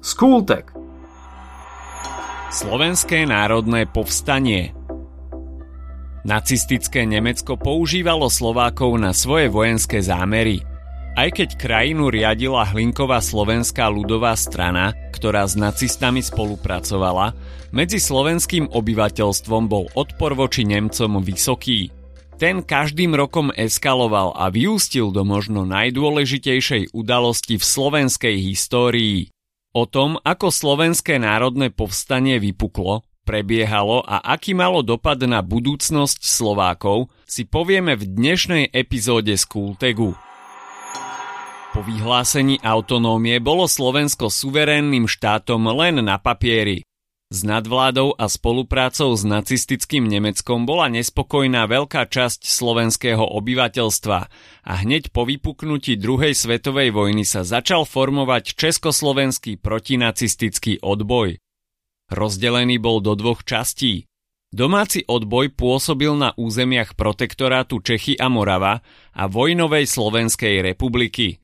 Skultek Slovenské národné povstanie Nacistické Nemecko používalo Slovákov na svoje vojenské zámery. Aj keď krajinu riadila Hlinková slovenská ľudová strana, ktorá s nacistami spolupracovala, medzi slovenským obyvateľstvom bol odpor voči Nemcom vysoký. Ten každým rokom eskaloval a vyústil do možno najdôležitejšej udalosti v slovenskej histórii. O tom, ako slovenské národné povstanie vypuklo, prebiehalo a aký malo dopad na budúcnosť Slovákov, si povieme v dnešnej epizóde z Kultegu. Po vyhlásení autonómie bolo Slovensko suverénnym štátom len na papieri. S nadvládou a spoluprácou s nacistickým Nemeckom bola nespokojná veľká časť slovenského obyvateľstva a hneď po vypuknutí druhej svetovej vojny sa začal formovať československý protinacistický odboj. Rozdelený bol do dvoch častí. Domáci odboj pôsobil na územiach protektorátu Čechy a Morava a vojnovej Slovenskej republiky.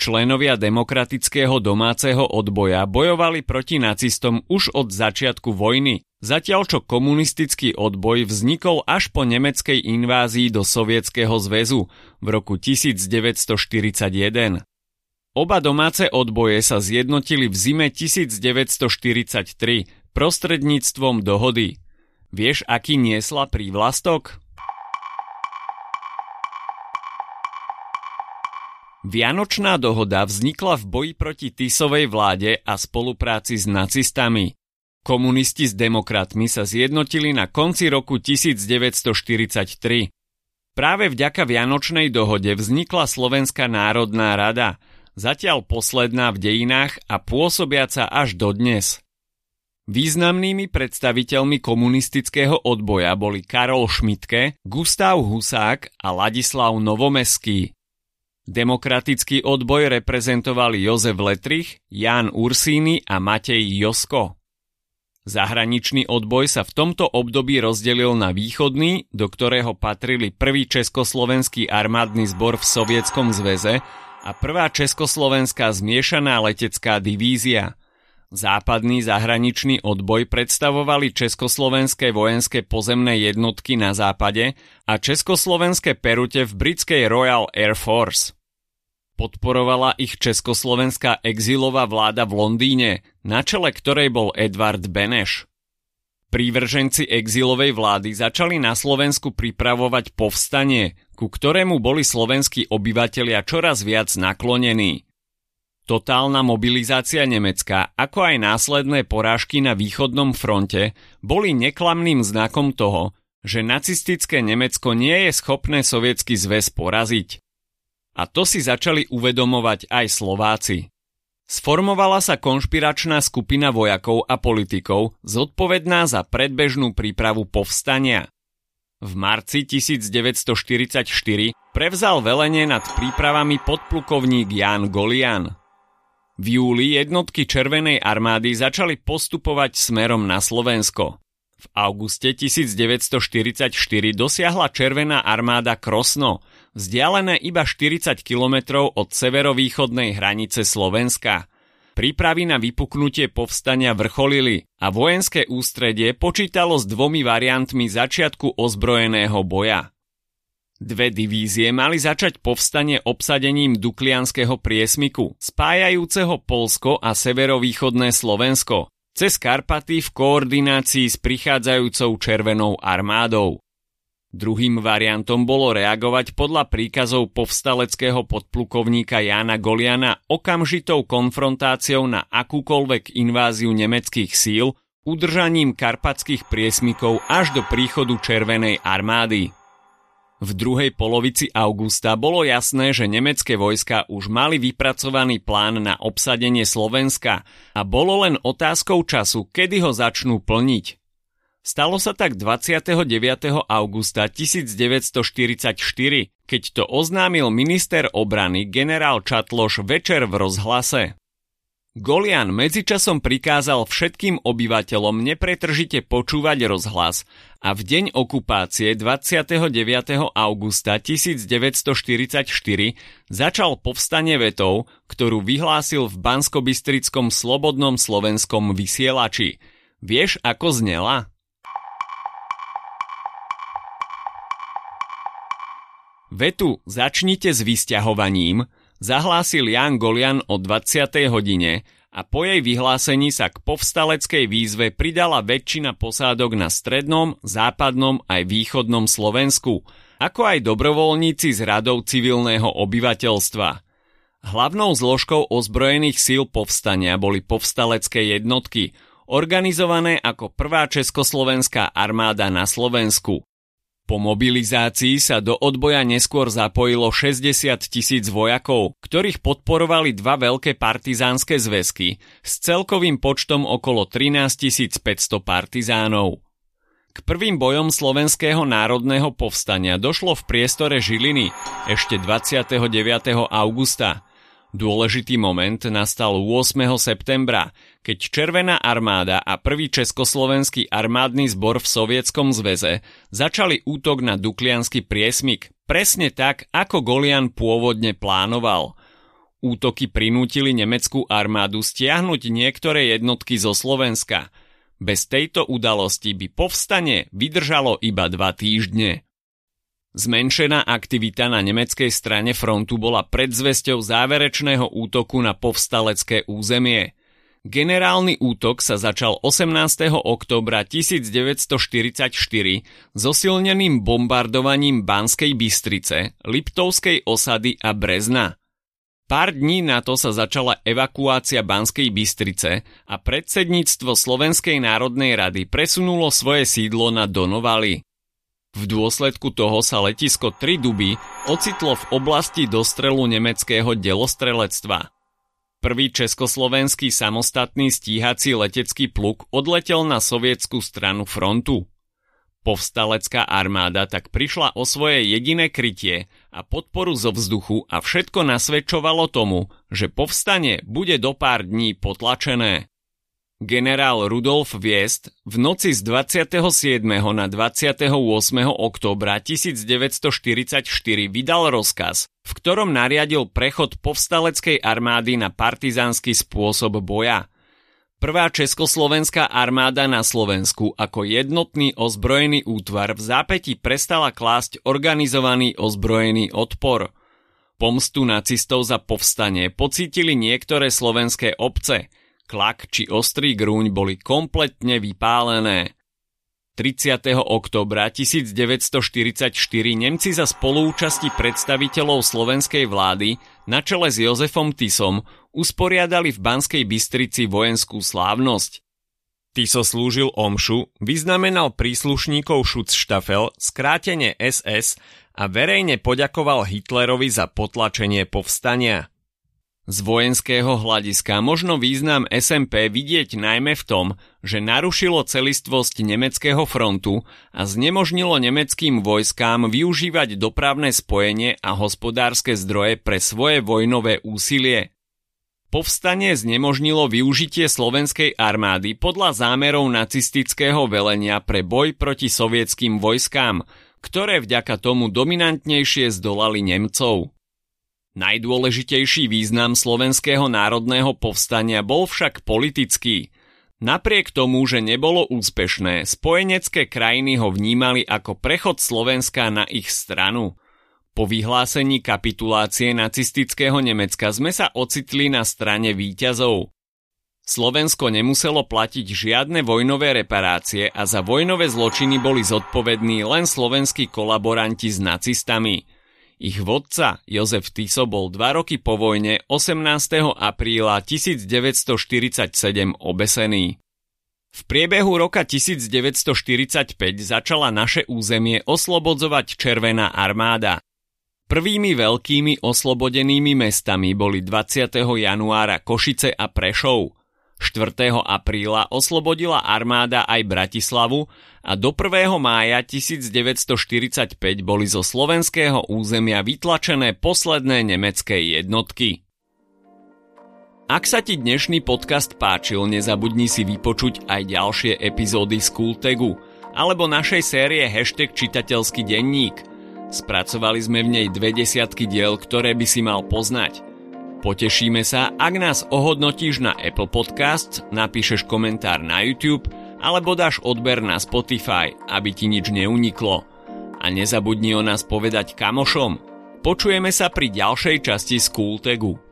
Členovia demokratického domáceho odboja bojovali proti nacistom už od začiatku vojny, zatiaľ čo komunistický odboj vznikol až po nemeckej invázii do Sovietskeho zväzu v roku 1941. Oba domáce odboje sa zjednotili v zime 1943 prostredníctvom dohody. Vieš, aký niesla prívlastok? Vianočná dohoda vznikla v boji proti Tisovej vláde a spolupráci s nacistami. Komunisti s demokratmi sa zjednotili na konci roku 1943. Práve vďaka Vianočnej dohode vznikla Slovenská národná rada – zatiaľ posledná v dejinách a pôsobiaca až dodnes. Významnými predstaviteľmi komunistického odboja boli Karol Šmitke, Gustav Husák a Ladislav Novomeský. Demokratický odboj reprezentovali Jozef Letrich, Jan Ursíny a Matej Josko. Zahraničný odboj sa v tomto období rozdelil na východný, do ktorého patrili prvý československý armádny zbor v Sovietskom zväze a prvá československá zmiešaná letecká divízia. Západný zahraničný odboj predstavovali československé vojenské pozemné jednotky na západe a československé perute v britskej Royal Air Force. Podporovala ich československá exilová vláda v Londýne, na čele ktorej bol Edward Beneš. Prívrženci exilovej vlády začali na Slovensku pripravovať povstanie, ku ktorému boli slovenskí obyvatelia čoraz viac naklonení. Totálna mobilizácia Nemecka, ako aj následné porážky na východnom fronte, boli neklamným znakom toho, že nacistické Nemecko nie je schopné sovietsky zväz poraziť. A to si začali uvedomovať aj Slováci. Sformovala sa konšpiračná skupina vojakov a politikov zodpovedná za predbežnú prípravu povstania. V marci 1944 prevzal velenie nad prípravami podplukovník Jan Golian. V júli jednotky Červenej armády začali postupovať smerom na Slovensko. V auguste 1944 dosiahla Červená armáda Krosno, vzdialené iba 40 kilometrov od severovýchodnej hranice Slovenska. Prípravy na vypuknutie povstania vrcholili a vojenské ústredie počítalo s dvomi variantmi začiatku ozbrojeného boja. Dve divízie mali začať povstanie obsadením Duklianského priesmiku, spájajúceho Polsko a severovýchodné Slovensko, cez Karpaty v koordinácii s prichádzajúcou Červenou armádou. Druhým variantom bolo reagovať podľa príkazov povstaleckého podplukovníka Jána Goliana okamžitou konfrontáciou na akúkoľvek inváziu nemeckých síl udržaním karpatských priesmikov až do príchodu Červenej armády. V druhej polovici augusta bolo jasné, že nemecké vojska už mali vypracovaný plán na obsadenie Slovenska a bolo len otázkou času, kedy ho začnú plniť. Stalo sa tak 29. augusta 1944, keď to oznámil minister obrany generál Čatloš večer v rozhlase. Golian medzičasom prikázal všetkým obyvateľom nepretržite počúvať rozhlas a v deň okupácie 29. augusta 1944 začal povstanie vetov, ktorú vyhlásil v Banskobystrickom slobodnom slovenskom vysielači. Vieš, ako znela? Vetu začnite s vysťahovaním zahlásil Jan Golian o 20. hodine a po jej vyhlásení sa k povstaleckej výzve pridala väčšina posádok na strednom, západnom aj východnom Slovensku, ako aj dobrovoľníci z radov civilného obyvateľstva. Hlavnou zložkou ozbrojených síl povstania boli povstalecké jednotky, organizované ako prvá československá armáda na Slovensku. Po mobilizácii sa do odboja neskôr zapojilo 60 tisíc vojakov, ktorých podporovali dva veľké partizánske zväzky s celkovým počtom okolo 13 500 partizánov. K prvým bojom Slovenského národného povstania došlo v priestore Žiliny ešte 29. augusta – Dôležitý moment nastal 8. septembra, keď Červená armáda a prvý československý armádny zbor v Sovietskom zväze začali útok na Dukliansky priesmik, presne tak, ako Golian pôvodne plánoval. Útoky prinútili nemeckú armádu stiahnuť niektoré jednotky zo Slovenska. Bez tejto udalosti by povstanie vydržalo iba dva týždne. Zmenšená aktivita na nemeckej strane frontu bola predzvesťou záverečného útoku na povstalecké územie. Generálny útok sa začal 18. oktobra 1944 zosilneným bombardovaním Banskej Bystrice, Liptovskej osady a Brezna. Pár dní na to sa začala evakuácia Banskej Bystrice a predsedníctvo Slovenskej národnej rady presunulo svoje sídlo na Donovali. V dôsledku toho sa letisko Triduby ocitlo v oblasti dostrelu nemeckého delostrelectva. Prvý československý samostatný stíhací letecký pluk odletel na sovietskú stranu frontu. Povstalecká armáda tak prišla o svoje jediné krytie a podporu zo vzduchu a všetko nasvedčovalo tomu, že povstanie bude do pár dní potlačené. Generál Rudolf Viest v noci z 27. na 28. októbra 1944 vydal rozkaz, v ktorom nariadil prechod povstaleckej armády na partizánsky spôsob boja. Prvá československá armáda na Slovensku ako jednotný ozbrojený útvar v zápäti prestala klásť organizovaný ozbrojený odpor. Pomstu nacistov za povstanie pocítili niektoré slovenské obce – klak či ostrý grúň boli kompletne vypálené. 30. oktobra 1944 Nemci za spolúčasti predstaviteľov slovenskej vlády na čele s Jozefom Tisom usporiadali v Banskej Bystrici vojenskú slávnosť. Tiso slúžil omšu, vyznamenal príslušníkov Schutzstaffel, skrátene SS a verejne poďakoval Hitlerovi za potlačenie povstania. Z vojenského hľadiska možno význam SMP vidieť najmä v tom, že narušilo celistvosť nemeckého frontu a znemožnilo nemeckým vojskám využívať dopravné spojenie a hospodárske zdroje pre svoje vojnové úsilie. Povstanie znemožnilo využitie slovenskej armády podľa zámerov nacistického velenia pre boj proti sovietským vojskám, ktoré vďaka tomu dominantnejšie zdolali Nemcov. Najdôležitejší význam slovenského národného povstania bol však politický. Napriek tomu, že nebolo úspešné, spojenecké krajiny ho vnímali ako prechod Slovenska na ich stranu. Po vyhlásení kapitulácie nacistického Nemecka sme sa ocitli na strane výťazov. Slovensko nemuselo platiť žiadne vojnové reparácie a za vojnové zločiny boli zodpovední len slovenskí kolaboranti s nacistami – ich vodca Jozef Tiso bol dva roky po vojne 18. apríla 1947 obesený. V priebehu roka 1945 začala naše územie oslobodzovať Červená armáda. Prvými veľkými oslobodenými mestami boli 20. januára Košice a Prešov – 4. apríla oslobodila armáda aj Bratislavu a do 1. mája 1945 boli zo slovenského územia vytlačené posledné nemecké jednotky. Ak sa ti dnešný podcast páčil, nezabudni si vypočuť aj ďalšie epizódy z Kultegu alebo našej série Hashtag čitateľský denník. Spracovali sme v nej dve desiatky diel, ktoré by si mal poznať. Potešíme sa, ak nás ohodnotíš na Apple Podcast, napíšeš komentár na YouTube alebo dáš odber na Spotify, aby ti nič neuniklo. A nezabudni o nás povedať kamošom. Počujeme sa pri ďalšej časti Skultegu.